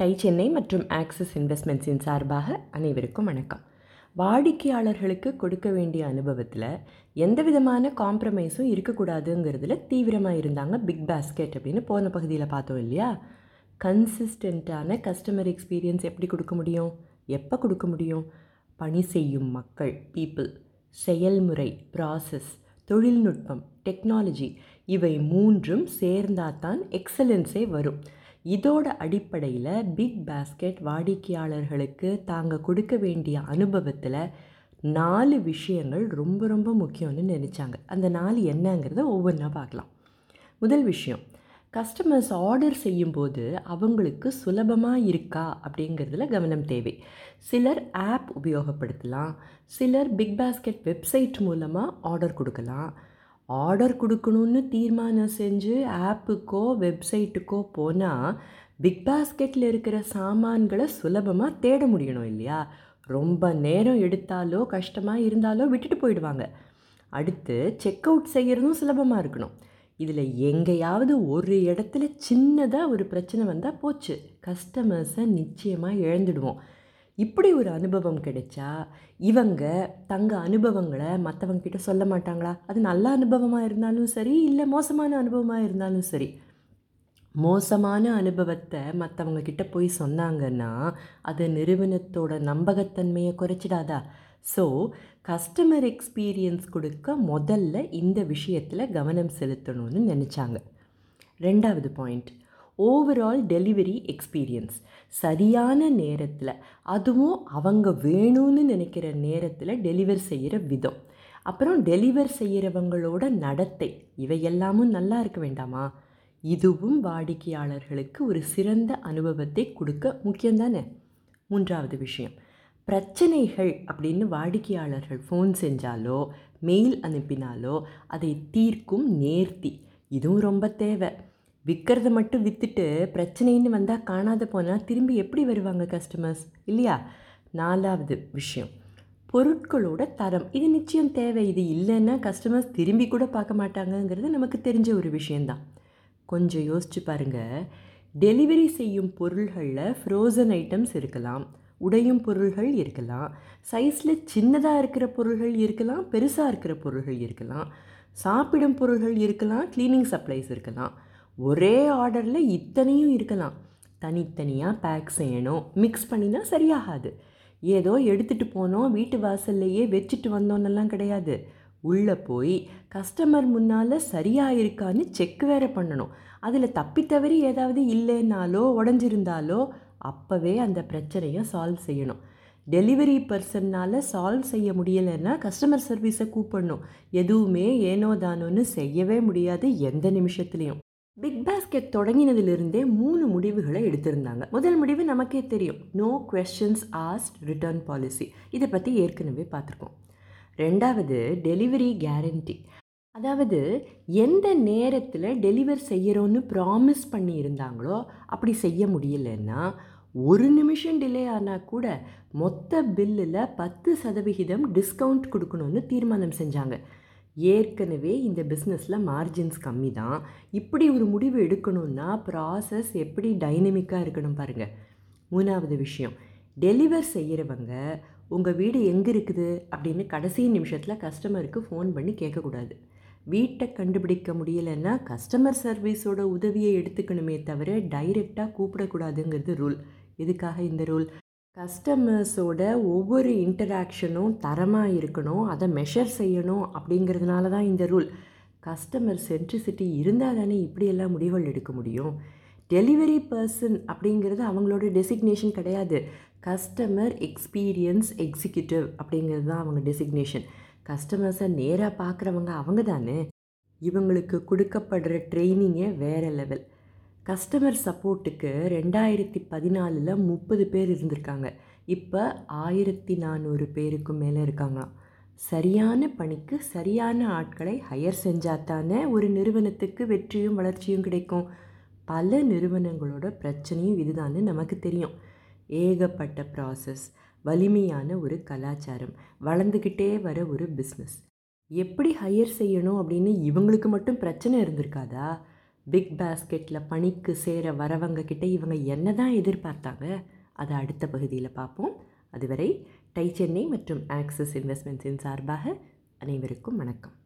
Tie Chennai மற்றும் axis இன்வெஸ்ட்மெண்ட்ஸின் சார்பாக அனைவருக்கும் வணக்கம். வாடிக்கையாளர்களுக்கு கொடுக்க வேண்டிய அனுபவத்தில் எந்த விதமான காம்ப்ரமைஸும் இருக்கக்கூடாதுங்கிறதுல தீவிரமாக இருந்தாங்க பிக் பாஸ்கெட் அப்படின்னு போன பகுதியில் பார்த்தோம் இல்லையா? கன்சிஸ்டண்ட்டான கஸ்டமர் எக்ஸ்பீரியன்ஸ் எப்படி கொடுக்க முடியும்? எப்போ கொடுக்க முடியும்? பணி செய்யும் மக்கள் பீப்புள் செயல்முறை ப்ராசஸ் தொழில்நுட்பம் டெக்னாலஜி இவை மூன்றும் சேர்ந்தாதான் எக்ஸலன்ஸே வரும். இதோட அடிப்படையில் பிக் பாஸ்கெட் வாடிக்கையாளர்களுக்கு தாங்க கொடுக்க வேண்டிய அனுபவத்தில் நாலு விஷயங்கள் ரொம்ப ரொம்ப முக்கியம்னு நினச்சாங்க. அந்த நாலு என்னங்கிறத ஒவ்வொன்றா பார்க்கலாம். முதல் விஷயம் கஸ்டமர்ஸ் ஆர்டர் செய்யும்போது அவங்களுக்கு சுலபமாக இருக்கா அப்படிங்கிறதுல கவனம் தேவை. சிலர் ஆப் உபயோகப்படுத்தலாம் சிலர் பிக் பாஸ்கெட் வெப்சைட் மூலமாக ஆர்டர் கொடுக்கலாம் ஆர்டர் கொடுக்கணுன்னு தீர்மானம் செஞ்சு ஆப்புக்கோ வெப்சைட்டுக்கோ போனால் பிக் பாஸ்கெட்டில் இருக்கிற சாமான்களை சுலபமாக தேட முடியணும் இல்லையா? ரொம்ப நேரம் எடுத்தாலோ கஷ்டமாக இருந்தாலோ விட்டுட்டு போயிடுவாங்க. அடுத்து செக் அவுட் செய்கிறதும் சுலபமாக இருக்கணும். இதில் எங்கேயாவது ஒரு இடத்துல சின்னதாக ஒரு பிரச்சனை வந்தால் போச்சு. கஸ்டமர்ஸை நிச்சயமாக இழந்துடுவோம். இப்படி ஒரு அனுபவம் கிடைச்சா இவங்க தங்க அனுபவங்களை மற்றவங்கக்கிட்ட சொல்ல மாட்டாங்களா? அது நல்ல அனுபவமாக இருந்தாலும் சரி இல்லை மோசமான அனுபவமாக இருந்தாலும் சரி. மோசமான அனுபவத்தை மற்றவங்கக்கிட்ட போய் சொன்னாங்கன்னா அது நிறுவனத்தோட நம்பகத்தன்மையை குறைச்சிடாதா? ஸோ கஸ்டமர் எக்ஸ்பீரியன்ஸ் கொடுக்க முதல்ல இந்த விஷயத்தில் கவனம் செலுத்தணும்னு நினச்சாங்க. ரெண்டாவது பாயிண்ட் ஓவரால் டெலிவரி எக்ஸ்பீரியன்ஸ் சரியான நேரத்தில் அதுவும் அவங்க வேணும்னு நினைக்கிற நேரத்தில் டெலிவர் செய்கிற விதம். அப்புறம் டெலிவர் செய்கிறவங்களோட நடத்தை இவையெல்லாமும் நல்லா இருக்க வேண்டாமா? இதுவும் வாடிக்கையாளர்களுக்கு ஒரு சிறந்த அனுபவத்தை கொடுக்க முக்கியம்தானே மூன்றாவது விஷயம் பிரச்சனைகள் அப்படின்னு வாடிக்கையாளர்கள் ஃபோன் செஞ்சாலோ மெயில் அனுப்பினாலோ அதை தீர்க்கும் நேர்த்தி. இதுவும் ரொம்ப தேவை. விற்கிறத மட்டும் விற்றுட்டு பிரச்சனைன்னு வந்தால் காணாத போனால் திரும்பி எப்படி வருவாங்க கஸ்டமர்ஸ் இல்லையா? நாலாவது விஷயம். பொருட்களோட தரம். இது நிச்சயம் தேவை. இது இல்லைன்னா கஸ்டமர்ஸ் திரும்பி கூட பார்க்க மாட்டாங்கங்கிறது நமக்கு தெரிஞ்ச ஒரு விஷயந்தான் கொஞ்சம் யோசிச்சு பாருங்கள் டெலிவரி செய்யும் பொருள்களில் ஃப்ரோசன் ஐட்டம்ஸ் இருக்கலாம். உடையும் பொருள்கள் இருக்கலாம். சைஸில் சின்னதாக இருக்கிற பொருள்கள் இருக்கலாம். பெருசாக இருக்கிற பொருள்கள் இருக்கலாம். சாப்பிடும் பொருள்கள் இருக்கலாம். க்ளீனிங் சப்ளைஸ் இருக்கலாம். ஒரே ஆர்டரில் இத்தனையும் இருக்கலாம். தனித்தனியாக பேக் செய்யணும் மிக்ஸ் பண்ணினா சரியாகாது. ஏதோ எடுத்துகிட்டு போனோம் வீட்டு வாசல்லையே வச்சுட்டு வந்தோன்னெல்லாம் கிடையாது. உள்ளே போய் கஸ்டமர் முன்னால் சரியாக இருக்கான்னு செக் வேறு பண்ணணும். அதில் தப்பித்தவறி ஏதாவது இல்லைன்னாலோ உடஞ்சிருந்தாலோ அப்போவே அந்த பிரச்சனையை சால்வ் செய்யணும். டெலிவரி பர்சன்னால் சால்வ் செய்ய முடியலைன்னா கஸ்டமர் சர்வீஸை கூப்பிடணும். எதுவுமே ஏனோ தானோன்னு செய்யவே முடியாது எந்த நிமிஷத்துலேயும். பிக் பாஸ்கெட் தொடங்கினதிலிருந்தே மூணு முடிவுகளை எடுத்திருந்தாங்க. முதல் முடிவு நமக்கே தெரியும். No questions asked return policy இதை பற்றி ஏற்கனவே பார்த்துருக்கோம். ரெண்டாவது டெலிவரி கேரண்டி அதாவது எந்த நேரத்தில் டெலிவர் செய்கிறோன்னு ப்ராமிஸ் பண்ணியிருந்தாங்களோ அப்படி செய்ய முடியலன்னா ஒரு நிமிஷம் டிலே ஆனால் கூட மொத்த பில்லில் பத்து சதவிகிதம் டிஸ்கவுண்ட் கொடுக்கணும்னு தீர்மானம் செஞ்சாங்க. ஏற்கனவே இந்த பிஸ்னஸில் மார்ஜின்ஸ் கம்மி தான் இப்படி ஒரு முடிவு எடுக்கணும்னா ப்ராசஸ் எப்படி டைனமிக்காக இருக்கணும் பாருங்கள் மூணாவது விஷயம் டெலிவர் செய்கிறவங்க உங்கள் வீடு எங்கே இருக்குது? அப்படின்னு கடைசி நிமிஷத்தில் கஸ்டமருக்கு ஃபோன் பண்ணி கேட்கக்கூடாது வீட்டை கண்டுபிடிக்க முடியலைன்னா கஸ்டமர் சர்வீஸோட உதவியை எடுத்துக்கணுமே தவிர டைரெக்டாக கூப்பிடக்கூடாதுங்கிறது ரூல் எதுக்காக இந்த ரூல் கஸ்டமர்ஸோட ஒவ்வொரு இன்டராக்ஷனும் தரமாக இருக்கணும் அதை மெஷர் செய்யணும் அப்படிங்கிறதுனால தான் இந்த ரூல் கஸ்டமர் சென்ட்ரிசிட்டி இருந்தால் தானே இப்படியெல்லாம் முடிவுகள் எடுக்க முடியும்? டெலிவரி பர்சன் அப்படிங்கிறது அவங்களோட டெசிக்னேஷன் கிடையாது. கஸ்டமர் எக்ஸ்பீரியன்ஸ் எக்ஸிக்யூட்டிவ் அப்படிங்கிறது தான் அவங்க டெசிக்னேஷன் கஸ்டமர்ஸை நேராக பார்க்குறவங்க அவங்க தானே? இவங்களுக்கு கொடுக்கப்படுற ட்ரைனிங்கே வேறு லெவல் கஸ்டமர் சப்போர்ட்டுக்கு ரெண்டாயிரத்தி பதினாலில் முப்பது பேர் இருந்திருக்காங்க. இப்போ ஆயிரத்தி நானூறு பேருக்கும் மேலே இருக்காங்களாம் சரியான பணிக்கு சரியான ஆட்களை ஹையர் செஞ்சால் தானே ஒரு நிறுவனத்துக்கு வெற்றியும் வளர்ச்சியும் கிடைக்கும். பல நிறுவனங்களோட பிரச்சனையும் இதுதான்னு நமக்கு தெரியும். ஏகப்பட்ட ப்ராசஸ் வலிமையான ஒரு கலாச்சாரம் வளர்ந்துக்கிட்டே வர ஒரு பிஸ்னஸ் எப்படி ஹையர் செய்யணும் அப்படின்னு இவங்களுக்கு மட்டும் பிரச்சனை இருந்திருக்காதா? பிக் பாஸ்கெட்டில் பணிக்கு சேர வரவங்க கிட்ட இவங்க என்ன தான் எதிர்பார்த்தாங்க அதை அடுத்த பகுதியில் பார்ப்போம். அதுவரை டை சென்னை மற்றும் ஆக்சிஸ் இன்வெஸ்ட்மெண்ட்ஸின் சார்பாக அனைவருக்கும் வணக்கம்.